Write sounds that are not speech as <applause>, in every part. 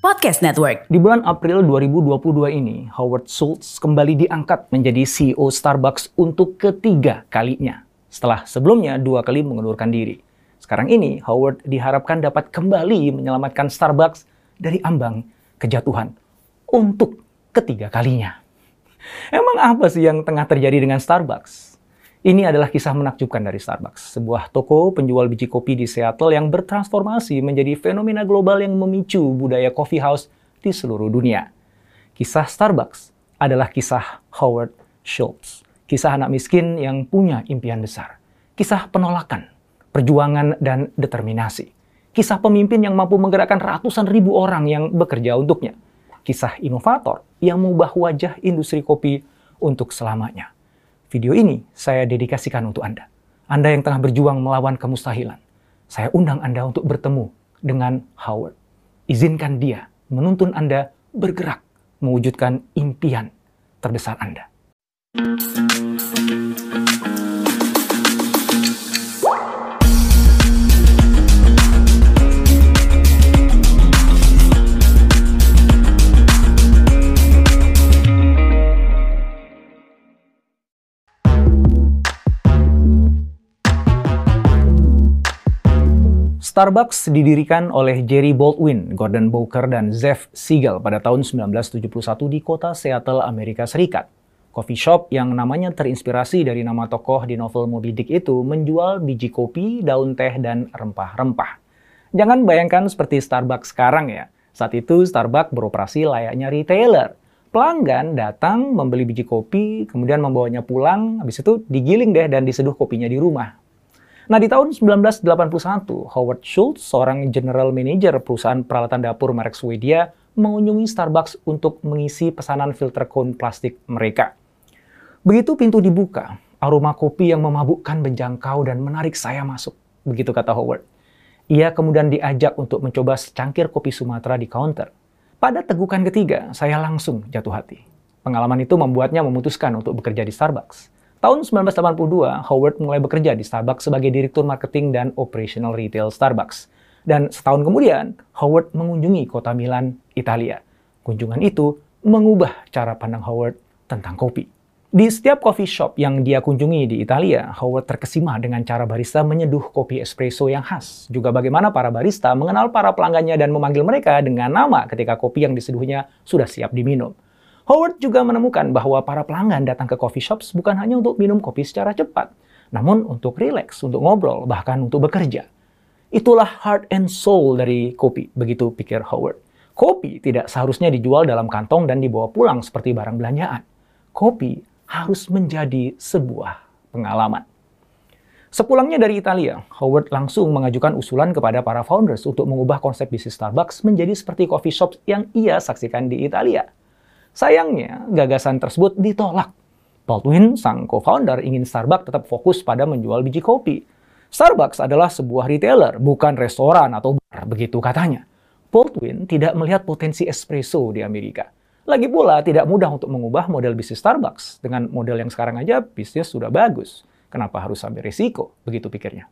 Podcast Network. Di bulan April 2022 ini, Howard Schultz kembali diangkat menjadi CEO Starbucks untuk ketiga kalinya. Setelah sebelumnya dua kali mengundurkan diri. Sekarang ini, Howard diharapkan dapat kembali menyelamatkan Starbucks dari ambang kejatuhan untuk ketiga kalinya. Emang apa sih yang tengah terjadi dengan Starbucks? Ini adalah kisah menakjubkan dari Starbucks, sebuah toko penjual biji kopi di Seattle yang bertransformasi menjadi fenomena global yang memicu budaya coffee house di seluruh dunia. Kisah Starbucks adalah kisah Howard Schultz, kisah anak miskin yang punya impian besar, kisah penolakan, perjuangan, dan determinasi, kisah pemimpin yang mampu menggerakkan ratusan ribu orang yang bekerja untuknya, kisah inovator yang mengubah wajah industri kopi untuk selamanya Video ini saya dedikasikan untuk Anda. Anda yang tengah berjuang melawan kemustahilan. Saya undang Anda untuk bertemu dengan Howard. Izinkan dia menuntun Anda bergerak mewujudkan impian terbesar Anda. Starbucks didirikan oleh Jerry Baldwin, Gordon Bowker, dan Zev Siegel pada tahun 1971 di kota Seattle, Amerika Serikat. Coffee shop yang namanya terinspirasi dari nama tokoh di novel Moby Dick itu menjual biji kopi, daun teh, dan rempah-rempah. Jangan bayangkan seperti Starbucks sekarang ya. Saat itu Starbucks beroperasi layaknya retailer. Pelanggan datang membeli biji kopi, kemudian membawanya pulang, habis itu digiling deh dan diseduh kopinya di rumah. Nah, di tahun 1981, Howard Schultz, seorang general manager perusahaan peralatan dapur merek Swedia, mengunjungi Starbucks untuk mengisi pesanan filter cone plastik mereka. Begitu pintu dibuka, aroma kopi yang memabukkan menjangkau dan menarik saya masuk, begitu kata Howard. Ia kemudian diajak untuk mencoba secangkir kopi Sumatera di counter. Pada tegukan ketiga, saya langsung jatuh hati. Pengalaman itu membuatnya memutuskan untuk bekerja di Starbucks. Tahun 1982, Howard mulai bekerja di Starbucks sebagai Direktur Marketing dan Operational Retail Starbucks. Dan setahun kemudian, Howard mengunjungi kota Milan, Italia. Kunjungan itu mengubah cara pandang Howard tentang kopi. Di setiap coffee shop yang dia kunjungi di Italia, Howard terkesima dengan cara barista menyeduh kopi espresso yang khas. Juga bagaimana para barista mengenal para pelanggannya dan memanggil mereka dengan nama ketika kopi yang diseduhnya sudah siap diminum. Howard juga menemukan bahwa para pelanggan datang ke coffee shops bukan hanya untuk minum kopi secara cepat, namun untuk rileks, untuk ngobrol, bahkan untuk bekerja. Itulah heart and soul dari kopi, begitu pikir Howard. Kopi tidak seharusnya dijual dalam kantong dan dibawa pulang seperti barang belanjaan. Kopi harus menjadi sebuah pengalaman. Sepulangnya dari Italia, Howard langsung mengajukan usulan kepada para founders untuk mengubah konsep bisnis Starbucks menjadi seperti coffee shops yang ia saksikan di Italia. Sayangnya, gagasan tersebut ditolak. Baldwin, sang co-founder, ingin Starbucks tetap fokus pada menjual biji kopi. Starbucks adalah sebuah retailer, bukan restoran atau bar, begitu katanya. Baldwin tidak melihat potensi espresso di Amerika. Lagi pula, tidak mudah untuk mengubah model bisnis Starbucks. Dengan model yang sekarang aja, bisnis sudah bagus. Kenapa harus ambil risiko? Begitu pikirnya.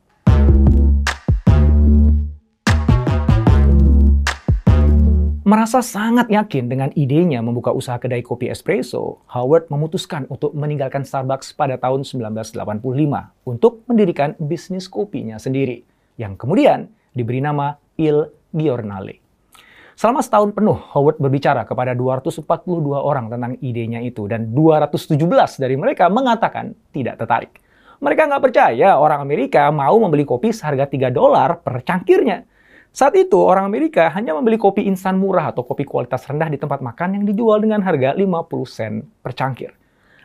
Merasa sangat yakin dengan idenya membuka usaha kedai kopi espresso, Howard memutuskan untuk meninggalkan Starbucks pada tahun 1985 untuk mendirikan bisnis kopinya sendiri, yang kemudian diberi nama Il Giornale. Selama setahun penuh, Howard berbicara kepada 242 orang tentang idenya itu, dan 217 dari mereka mengatakan tidak tertarik. Mereka nggak percaya orang Amerika mau membeli kopi seharga 3 dolar per cangkirnya. Saat itu, orang Amerika hanya membeli kopi instan murah atau kopi kualitas rendah di tempat makan yang dijual dengan harga 50 sen per cangkir.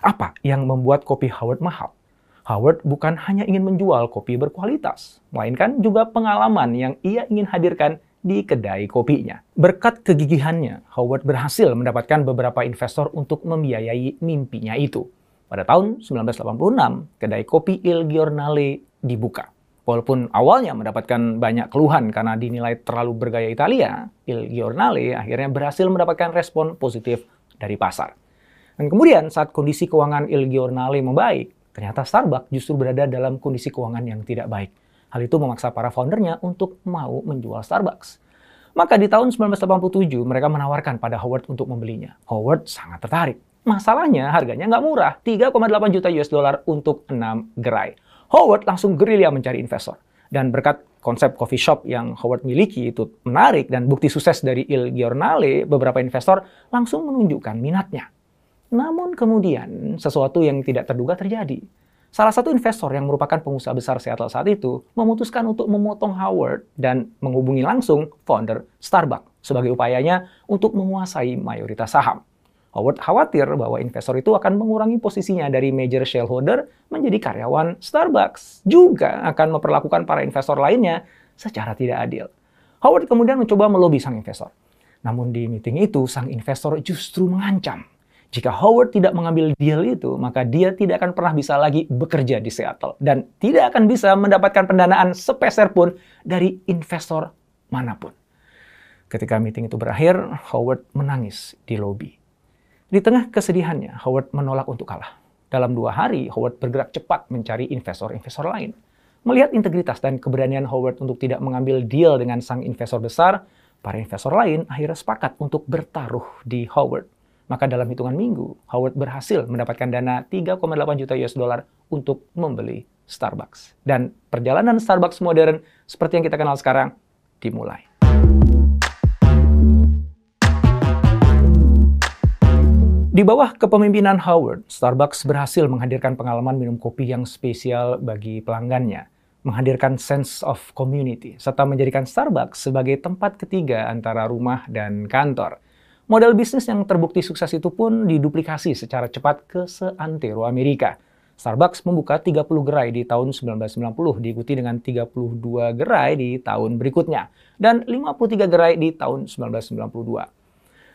Apa yang membuat kopi Howard mahal? Howard bukan hanya ingin menjual kopi berkualitas, melainkan juga pengalaman yang ia ingin hadirkan di kedai kopinya. Berkat kegigihannya, Howard berhasil mendapatkan beberapa investor untuk membiayai mimpinya itu. Pada tahun 1986, kedai kopi Il Giornale dibuka. Walaupun awalnya mendapatkan banyak keluhan karena dinilai terlalu bergaya Italia, Il Giornale akhirnya berhasil mendapatkan respon positif dari pasar. Dan kemudian saat kondisi keuangan Il Giornale membaik, Ternyata Starbucks justru berada dalam kondisi keuangan yang tidak baik. Hal itu memaksa para foundernya untuk mau menjual Starbucks. Maka di tahun 1987 mereka menawarkan pada Howard untuk membelinya. Howard sangat tertarik. Masalahnya harganya nggak murah, 3,8 juta US dollar untuk 6 gerai. Howard langsung gerilya mencari investor. Dan berkat konsep coffee shop yang Howard miliki itu menarik dan bukti sukses dari Il Giornale, beberapa investor langsung menunjukkan minatnya. Namun kemudian sesuatu yang tidak terduga terjadi. Salah satu investor yang merupakan pengusaha besar Seattle saat itu memutuskan untuk memotong Howard dan menghubungi langsung founder Starbucks sebagai upayanya untuk menguasai mayoritas saham. Howard khawatir bahwa investor itu akan mengurangi posisinya dari major shareholder menjadi karyawan Starbucks. Juga akan memperlakukan para investor lainnya secara tidak adil. Howard kemudian mencoba melobi sang investor. Namun di meeting itu, sang investor justru mengancam jika Howard tidak mengambil deal itu, maka dia tidak akan pernah bisa lagi bekerja di Seattle dan tidak akan bisa mendapatkan pendanaan sepeser pun dari investor mana pun. Ketika meeting itu berakhir, Howard menangis di lobi. Di tengah kesedihannya, Howard menolak untuk kalah. Dalam dua hari, Howard bergerak cepat mencari investor-investor lain. Melihat integritas dan keberanian Howard untuk tidak mengambil deal dengan sang investor besar, para investor lain akhirnya sepakat untuk bertaruh di Howard. Maka dalam hitungan minggu, Howard berhasil mendapatkan dana 3,8 juta US dollar untuk membeli Starbucks. Dan perjalanan Starbucks modern seperti yang kita kenal sekarang dimulai. Di bawah kepemimpinan Howard, Starbucks berhasil menghadirkan pengalaman minum kopi yang spesial bagi pelanggannya, menghadirkan sense of community, serta menjadikan Starbucks sebagai tempat ketiga antara rumah dan kantor. Model bisnis yang terbukti sukses itu pun diduplikasi secara cepat ke seantero Amerika. Starbucks membuka 30 gerai di tahun 1990, diikuti dengan 32 gerai di tahun berikutnya, dan 53 gerai di tahun 1992.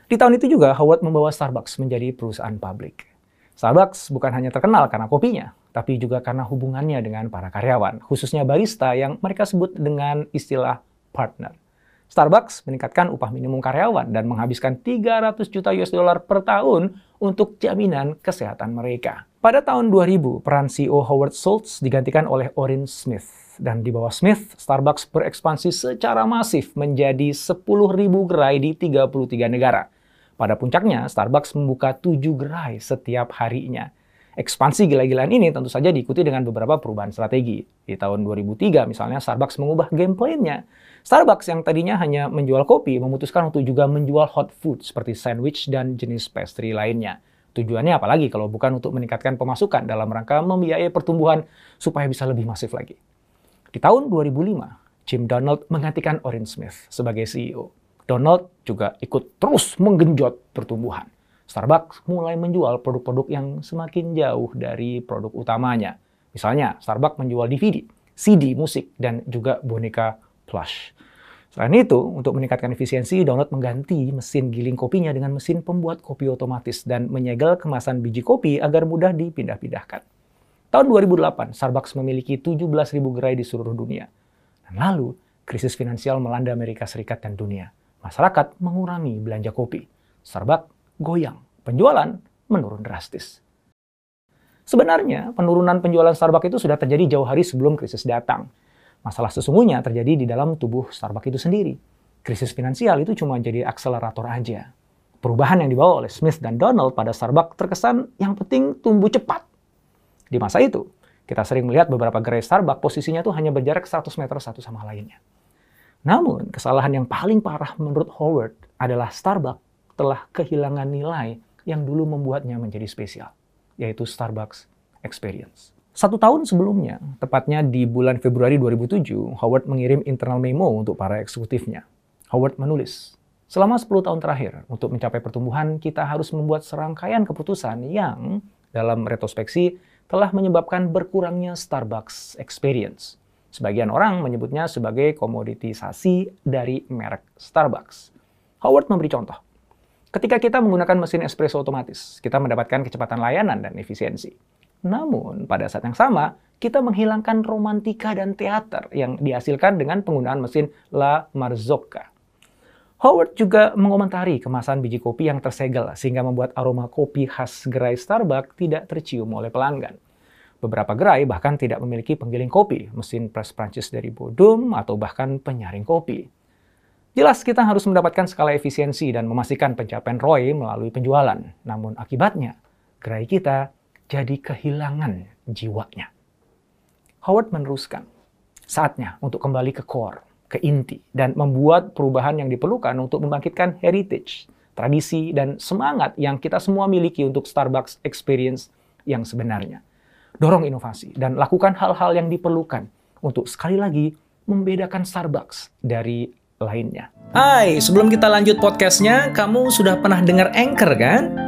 Di tahun itu juga, Howard membawa Starbucks menjadi perusahaan publik. Starbucks bukan hanya terkenal karena kopinya, tapi juga karena hubungannya dengan para karyawan, khususnya barista yang mereka sebut dengan istilah partner. Starbucks meningkatkan upah minimum karyawan dan menghabiskan 300 juta US dollar per tahun untuk jaminan kesehatan mereka. Pada tahun 2000, peran CEO Howard Schultz digantikan oleh Orrin Smith. Dan di bawah Smith, Starbucks berekspansi secara masif menjadi 10.000 gerai di 33 negara. Pada puncaknya, Starbucks membuka 7 gerai setiap harinya. Ekspansi gila-gilaan ini tentu saja diikuti dengan beberapa perubahan strategi. Di tahun 2003 misalnya Starbucks mengubah game plan-nya. Starbucks yang tadinya hanya menjual kopi memutuskan untuk juga menjual hot food seperti sandwich dan jenis pastry lainnya. Tujuannya apalagi kalau bukan untuk meningkatkan pemasukan dalam rangka membiayai pertumbuhan supaya bisa lebih masif lagi. Di tahun 2005, Jim Donald menggantikan Orrin Smith sebagai CEO. Donald juga ikut terus menggenjot pertumbuhan. Starbucks mulai menjual produk-produk yang semakin jauh dari produk utamanya. Misalnya, Starbucks menjual DVD, CD musik, dan juga boneka plush. Selain itu, untuk meningkatkan efisiensi, Download mengganti mesin giling kopinya dengan mesin pembuat kopi otomatis dan menyegel kemasan biji kopi agar mudah dipindah-pindahkan. Tahun 2008, Starbucks memiliki 17.000 gerai di seluruh dunia. Dan lalu, krisis finansial melanda Amerika Serikat dan dunia. Masyarakat mengurangi belanja kopi. Starbucks goyang. Penjualan menurun drastis. Sebenarnya, penurunan penjualan Starbucks itu sudah terjadi jauh hari sebelum krisis datang. Masalah sesungguhnya terjadi di dalam tubuh Starbucks itu sendiri. Krisis finansial itu cuma jadi akselerator aja. Perubahan yang dibawa oleh Smith dan Donald pada Starbucks terkesan yang penting tumbuh cepat. Di masa itu, kita sering melihat beberapa gerai Starbucks posisinya tuh hanya berjarak 100 meter satu sama lainnya. Namun, kesalahan yang paling parah menurut Howard adalah Starbucks telah kehilangan nilai yang dulu membuatnya menjadi spesial, yaitu Starbucks Experience. Satu tahun sebelumnya, tepatnya di bulan Februari 2007, Howard mengirim internal memo untuk para eksekutifnya. Howard menulis, selama 10 tahun terakhir, untuk mencapai pertumbuhan, kita harus membuat serangkaian keputusan yang, dalam retrospeksi, telah menyebabkan berkurangnya Starbucks experience. Sebagian orang menyebutnya sebagai komoditisasi dari merek Starbucks. Howard memberi contoh. Ketika kita menggunakan mesin espresso otomatis, kita mendapatkan kecepatan layanan dan efisiensi. Namun, pada saat yang sama, kita menghilangkan romantika dan teater yang dihasilkan dengan penggunaan mesin La Marzocca. Howard juga mengomentari kemasan biji kopi yang tersegel sehingga membuat aroma kopi khas gerai Starbucks tidak tercium oleh pelanggan. Beberapa gerai bahkan tidak memiliki penggiling kopi, mesin press Prancis dari Bodum, atau bahkan penyaring kopi. Jelas kita harus mendapatkan skala efisiensi dan memastikan pencapaian ROI melalui penjualan. Namun akibatnya, gerai kita jadi kehilangan jiwanya. Howard meneruskan, saatnya untuk kembali ke core, ke inti, dan membuat perubahan yang diperlukan untuk membangkitkan heritage, tradisi, dan semangat yang kita semua miliki untuk Starbucks experience yang sebenarnya. Dorong inovasi dan lakukan hal-hal yang diperlukan untuk sekali lagi membedakan Starbucks dari lainnya. Hai, sebelum kita lanjut podcastnya, kamu sudah pernah dengar Anchor kan?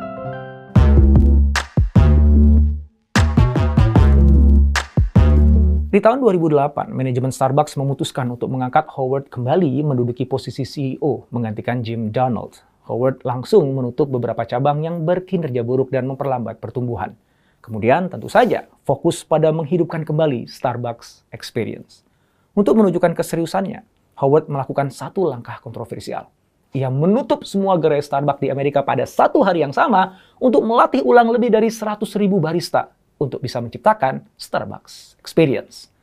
Di tahun 2008, manajemen Starbucks memutuskan untuk mengangkat Howard kembali menduduki posisi CEO, menggantikan Jim Donald. Howard langsung menutup beberapa cabang yang berkinerja buruk dan memperlambat pertumbuhan. Kemudian tentu saja fokus pada menghidupkan kembali Starbucks Experience. Untuk menunjukkan keseriusannya, Howard melakukan satu langkah kontroversial. Ia menutup semua gerai Starbucks di Amerika pada satu hari yang sama untuk melatih ulang lebih dari 100 ribu barista untuk bisa menciptakan Starbucks Experience.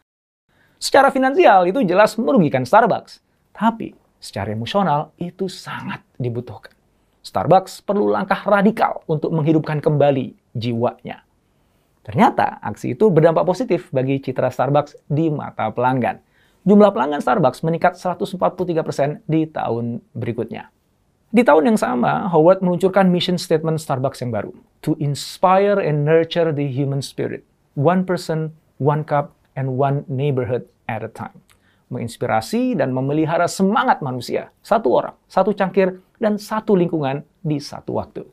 Secara finansial itu jelas merugikan Starbucks, tapi secara emosional itu sangat dibutuhkan. Starbucks perlu langkah radikal untuk menghidupkan kembali jiwanya. Ternyata aksi itu berdampak positif bagi citra Starbucks di mata pelanggan. Jumlah pelanggan Starbucks meningkat 143% di tahun berikutnya. Di tahun yang sama, Howard meluncurkan mission statement Starbucks yang baru. To inspire and nurture the human spirit. One person, one cup, and one neighborhood at a time. Menginspirasi dan memelihara semangat manusia. Satu orang, satu cangkir, dan satu lingkungan di satu waktu.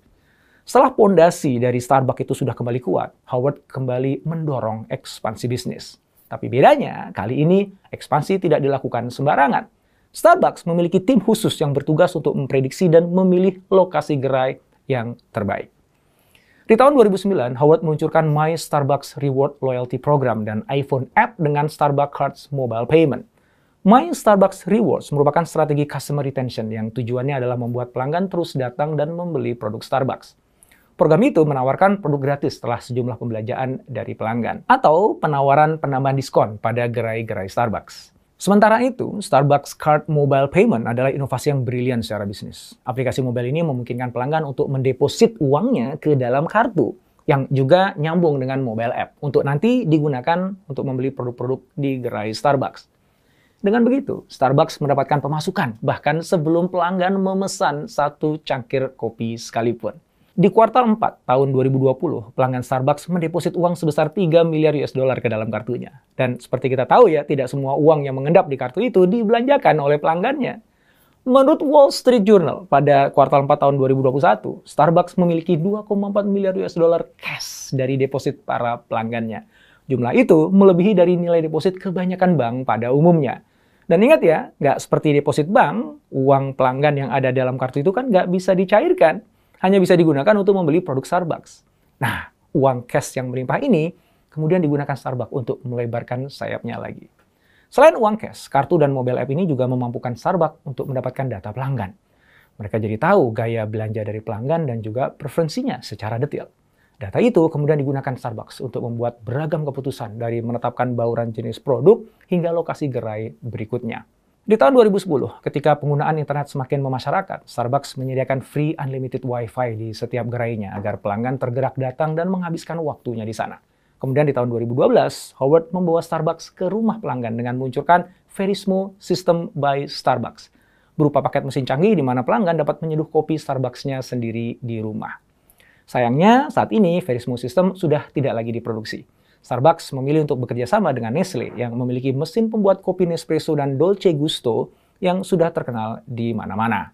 Setelah pondasi dari Starbucks itu sudah kembali kuat, Howard kembali mendorong ekspansi bisnis. Tapi bedanya, kali ini ekspansi tidak dilakukan sembarangan Starbucks memiliki tim khusus yang bertugas untuk memprediksi dan memilih lokasi gerai yang terbaik. Di tahun 2009, Howard meluncurkan My Starbucks Reward Loyalty Program dan iPhone app dengan Starbucks Cards Mobile Payment. My Starbucks Rewards merupakan strategi customer retention yang tujuannya adalah membuat pelanggan terus datang dan membeli produk Starbucks. Program itu menawarkan produk gratis setelah sejumlah pembelanjaan dari pelanggan, atau penawaran penambahan diskon pada gerai-gerai Starbucks. Sementara itu, Starbucks Card Mobile Payment adalah inovasi yang brilian secara bisnis. Aplikasi mobile ini memungkinkan pelanggan untuk mendeposit uangnya ke dalam kartu yang juga nyambung dengan mobile app untuk nanti digunakan untuk membeli produk-produk di gerai Starbucks. Dengan begitu, Starbucks mendapatkan pemasukan bahkan sebelum pelanggan memesan satu cangkir kopi sekalipun. Di kuartal 4 tahun 2020, pelanggan Starbucks mendeposit uang sebesar 3 miliar US dollar ke dalam kartunya. Dan seperti kita tahu ya, tidak semua uang yang mengendap di kartu itu dibelanjakan oleh pelanggannya. Menurut Wall Street Journal, pada kuartal 4 tahun 2021, Starbucks memiliki 2,4 miliar US dollar cash dari deposit para pelanggannya. Jumlah itu melebihi dari nilai deposit kebanyakan bank pada umumnya. Dan ingat ya, nggak seperti deposit bank, uang pelanggan yang ada dalam kartu itu kan nggak bisa dicairkan hanya bisa digunakan untuk membeli produk Starbucks. Nah, uang cash yang melimpah ini kemudian digunakan Starbucks untuk melebarkan sayapnya lagi. Selain uang cash, kartu dan mobile app ini juga memampukan Starbucks untuk mendapatkan data pelanggan. Mereka jadi tahu gaya belanja dari pelanggan dan juga preferensinya secara detail. Data itu kemudian digunakan Starbucks untuk membuat beragam keputusan dari menetapkan bauran jenis produk hingga lokasi gerai berikutnya. Di tahun 2010, ketika penggunaan internet semakin memasyarakat, Starbucks menyediakan free unlimited Wi-Fi di setiap gerainya agar pelanggan tergerak datang dan menghabiskan waktunya di sana. Kemudian di tahun 2012, Howard membawa Starbucks ke rumah pelanggan dengan meluncurkan Verismo System by Starbucks. berupa paket mesin canggih di mana pelanggan dapat menyeduh kopi Starbucks-nya sendiri di rumah. Sayangnya, saat ini Verismo System sudah tidak lagi diproduksi. Starbucks memilih untuk bekerja sama dengan Nestle yang memiliki mesin pembuat kopi Nespresso dan Dolce Gusto yang sudah terkenal di mana-mana.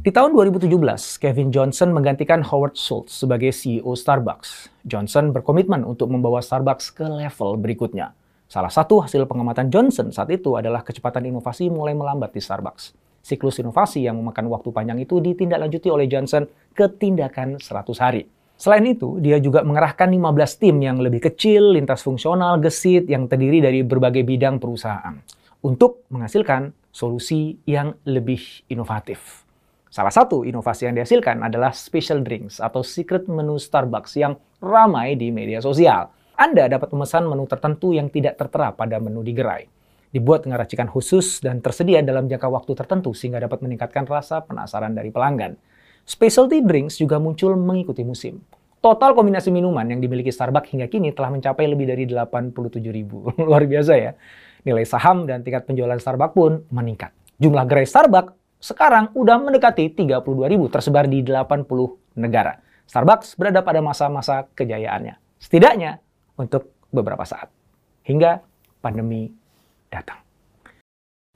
Di tahun 2017, Kevin Johnson menggantikan Howard Schultz sebagai CEO Starbucks. Johnson berkomitmen untuk membawa Starbucks ke level berikutnya. Salah satu hasil pengamatan Johnson saat itu adalah kecepatan inovasi mulai melambat di Starbucks. Siklus inovasi yang memakan waktu panjang itu ditindaklanjuti oleh Johnson ke tindakan 100 hari. Selain itu, dia juga mengerahkan 15 tim yang lebih kecil, lintas fungsional, gesit, yang terdiri dari berbagai bidang perusahaan untuk menghasilkan solusi yang lebih inovatif. Salah satu inovasi yang dihasilkan adalah special drinks atau secret menu Starbucks yang ramai di media sosial. Anda dapat memesan menu tertentu yang tidak tertera pada menu di gerai. Dibuat dengan racikan khusus dan tersedia dalam jangka waktu tertentu sehingga dapat meningkatkan rasa penasaran dari pelanggan. Specialty drinks juga muncul mengikuti musim. Total kombinasi minuman yang dimiliki Starbucks hingga kini telah mencapai lebih dari 87 ribu. <laughs> Luar biasa ya. Nilai saham dan tingkat penjualan Starbucks pun meningkat. Jumlah gerai Starbucks sekarang udah mendekati 32 ribu tersebar di 80 negara. Starbucks berada pada masa-masa kejayaannya. Setidaknya untuk beberapa saat. Hingga pandemi datang.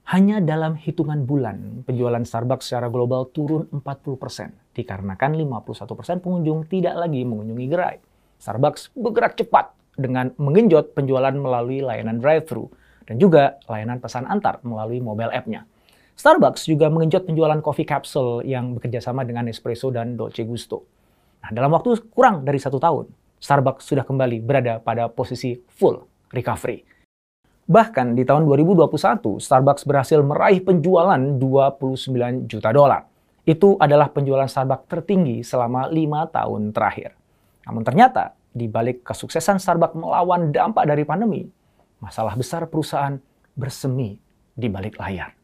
Hanya dalam hitungan bulan, penjualan Starbucks secara global turun 40% dikarenakan 51% pengunjung tidak lagi mengunjungi gerai. Starbucks bergerak cepat dengan mengenjot penjualan melalui layanan drive-thru dan juga layanan pesan antar melalui mobile app-nya. Starbucks juga mengenjot penjualan coffee capsule yang bekerja sama dengan Nespresso dan Dolce Gusto. Nah, dalam waktu kurang dari satu tahun, Starbucks sudah kembali berada pada posisi full recovery. Bahkan di tahun 2021, Starbucks berhasil meraih penjualan 29 juta dolar. Itu adalah penjualan Starbucks tertinggi selama lima tahun terakhir. Namun ternyata, di balik kesuksesan Starbucks melawan dampak dari pandemi, masalah besar perusahaan bersemi di balik layar.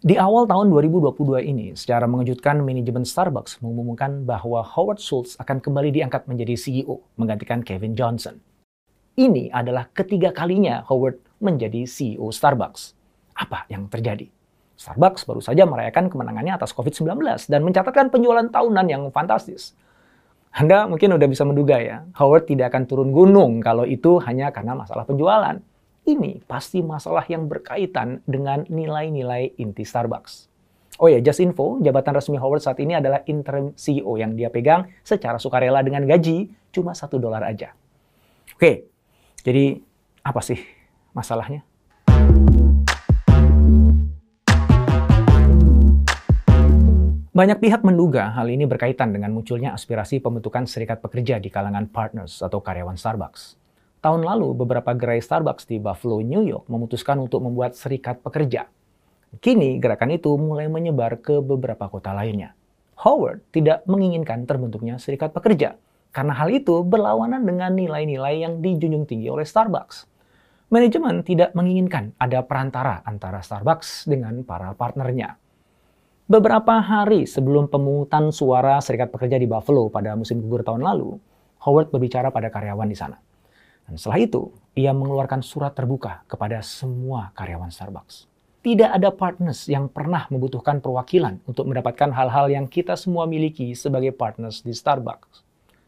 Di awal tahun 2022 ini, secara mengejutkan manajemen Starbucks mengumumkan bahwa Howard Schultz akan kembali diangkat menjadi CEO, menggantikan Kevin Johnson. Ini adalah ketiga kalinya Howard menjadi CEO Starbucks. Apa yang terjadi? Starbucks baru saja merayakan kemenangannya atas COVID-19 dan mencatatkan penjualan tahunan yang fantastis. Anda mungkin udah bisa menduga ya, Howard tidak akan turun gunung kalau itu hanya karena masalah penjualan ini pasti masalah yang berkaitan dengan nilai-nilai inti Starbucks. Oh ya, just info, jabatan resmi Howard saat ini adalah interim CEO yang dia pegang secara sukarela dengan gaji cuma satu dolar aja. Oke, jadi apa sih masalahnya? Banyak pihak menduga hal ini berkaitan dengan munculnya aspirasi pembentukan serikat pekerja di kalangan partners atau karyawan Starbucks. Tahun lalu, beberapa gerai Starbucks di Buffalo, New York memutuskan untuk membuat serikat pekerja. Kini, gerakan itu mulai menyebar ke beberapa kota lainnya. Howard tidak menginginkan terbentuknya serikat pekerja, karena hal itu berlawanan dengan nilai-nilai yang dijunjung tinggi oleh Starbucks. Manajemen tidak menginginkan ada perantara antara Starbucks dengan para partnernya. Beberapa hari sebelum pemungutan suara serikat pekerja di Buffalo pada musim gugur tahun lalu, Howard berbicara pada karyawan di sana. Dan setelah itu, ia mengeluarkan surat terbuka kepada semua karyawan Starbucks. Tidak ada partners yang pernah membutuhkan perwakilan untuk mendapatkan hal-hal yang kita semua miliki sebagai partners di Starbucks.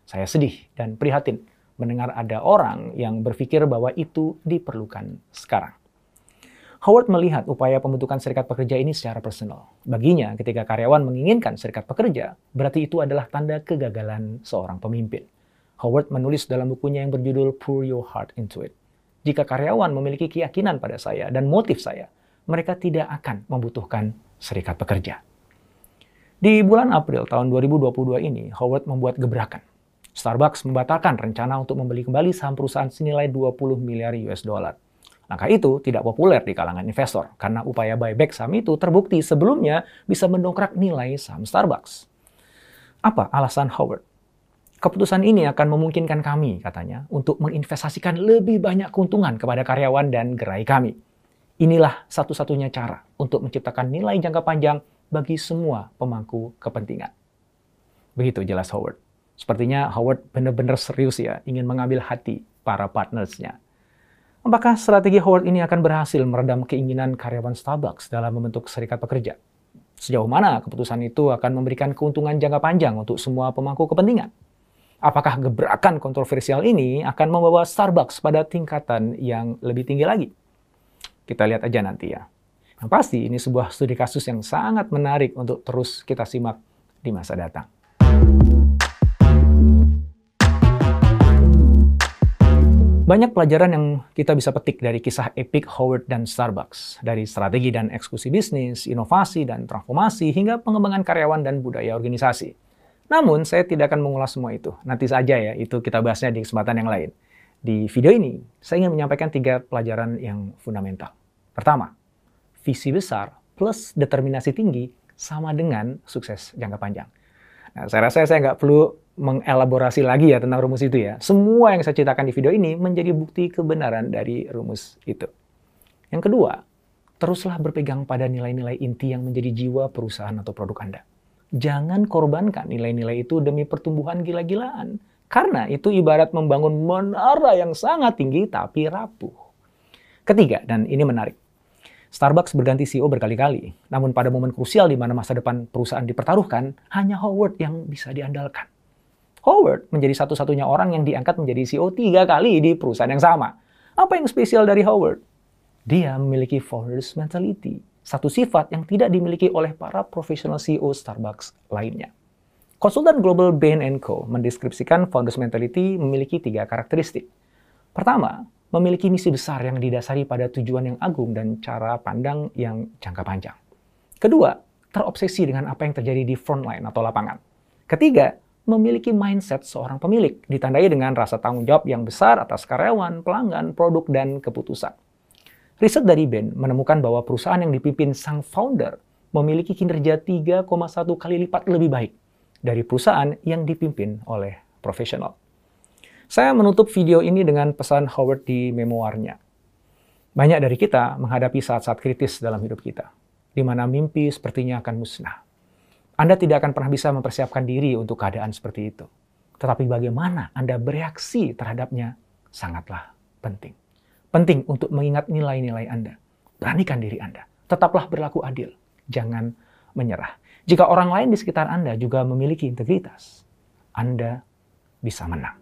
Saya sedih dan prihatin mendengar ada orang yang berpikir bahwa itu diperlukan sekarang. Howard melihat upaya pembentukan serikat pekerja ini secara personal. Baginya, ketika karyawan menginginkan serikat pekerja, berarti itu adalah tanda kegagalan seorang pemimpin. Howard menulis dalam bukunya yang berjudul Pour Your Heart Into It. Jika karyawan memiliki keyakinan pada saya dan motif saya, mereka tidak akan membutuhkan serikat pekerja. Di bulan April tahun 2022 ini, Howard membuat gebrakan. Starbucks membatalkan rencana untuk membeli kembali saham perusahaan senilai 20 miliar US dollar. Langkah itu tidak populer di kalangan investor karena upaya buyback saham itu terbukti sebelumnya bisa mendongkrak nilai saham Starbucks. Apa alasan Howard? Keputusan ini akan memungkinkan kami, katanya, untuk menginvestasikan lebih banyak keuntungan kepada karyawan dan gerai kami. Inilah satu-satunya cara untuk menciptakan nilai jangka panjang bagi semua pemangku kepentingan. Begitu jelas Howard. Sepertinya Howard benar-benar serius ya ingin mengambil hati para partnersnya. Apakah strategi Howard ini akan berhasil meredam keinginan karyawan Starbucks dalam membentuk serikat pekerja? Sejauh mana keputusan itu akan memberikan keuntungan jangka panjang untuk semua pemangku kepentingan? Apakah gebrakan kontroversial ini akan membawa Starbucks pada tingkatan yang lebih tinggi lagi? Kita lihat aja nanti ya. Yang pasti ini sebuah studi kasus yang sangat menarik untuk terus kita simak di masa datang. Banyak pelajaran yang kita bisa petik dari kisah Epic Howard dan Starbucks, dari strategi dan eksekusi bisnis, inovasi dan transformasi, hingga pengembangan karyawan dan budaya organisasi. Namun, saya tidak akan mengulas semua itu. Nanti saja ya, itu kita bahasnya di kesempatan yang lain. Di video ini, saya ingin menyampaikan tiga pelajaran yang fundamental. Pertama, visi besar plus determinasi tinggi sama dengan sukses jangka panjang. Nah, saya rasa saya nggak perlu mengelaborasi lagi ya tentang rumus itu ya. Semua yang saya ceritakan di video ini menjadi bukti kebenaran dari rumus itu. Yang kedua, teruslah berpegang pada nilai-nilai inti yang menjadi jiwa perusahaan atau produk Anda. Jangan korbankan nilai-nilai itu demi pertumbuhan gila-gilaan. Karena itu ibarat membangun menara yang sangat tinggi tapi rapuh. Ketiga, dan ini menarik. Starbucks berganti CEO berkali-kali, namun pada momen krusial di mana masa depan perusahaan dipertaruhkan, hanya Howard yang bisa diandalkan. Howard menjadi satu-satunya orang yang diangkat menjadi CEO tiga kali di perusahaan yang sama. Apa yang spesial dari Howard? Dia memiliki founders mentality, satu sifat yang tidak dimiliki oleh para profesional CEO Starbucks lainnya. Konsultan global Bain Co. mendeskripsikan founders mentality memiliki tiga karakteristik. Pertama, memiliki misi besar yang didasari pada tujuan yang agung dan cara pandang yang jangka panjang. Kedua, terobsesi dengan apa yang terjadi di frontline atau lapangan. Ketiga, memiliki mindset seorang pemilik, ditandai dengan rasa tanggung jawab yang besar atas karyawan, pelanggan, produk, dan keputusan. Riset dari Ben menemukan bahwa perusahaan yang dipimpin sang founder memiliki kinerja 3,1 kali lipat lebih baik dari perusahaan yang dipimpin oleh profesional. Saya menutup video ini dengan pesan Howard di memoarnya. Banyak dari kita menghadapi saat-saat kritis dalam hidup kita, di mana mimpi sepertinya akan musnah anda tidak akan pernah bisa mempersiapkan diri untuk keadaan seperti itu. Tetapi bagaimana Anda bereaksi terhadapnya sangatlah penting. Penting untuk mengingat nilai-nilai Anda. Beranikan diri Anda. Tetaplah berlaku adil. Jangan menyerah. Jika orang lain di sekitar Anda juga memiliki integritas, Anda bisa menang.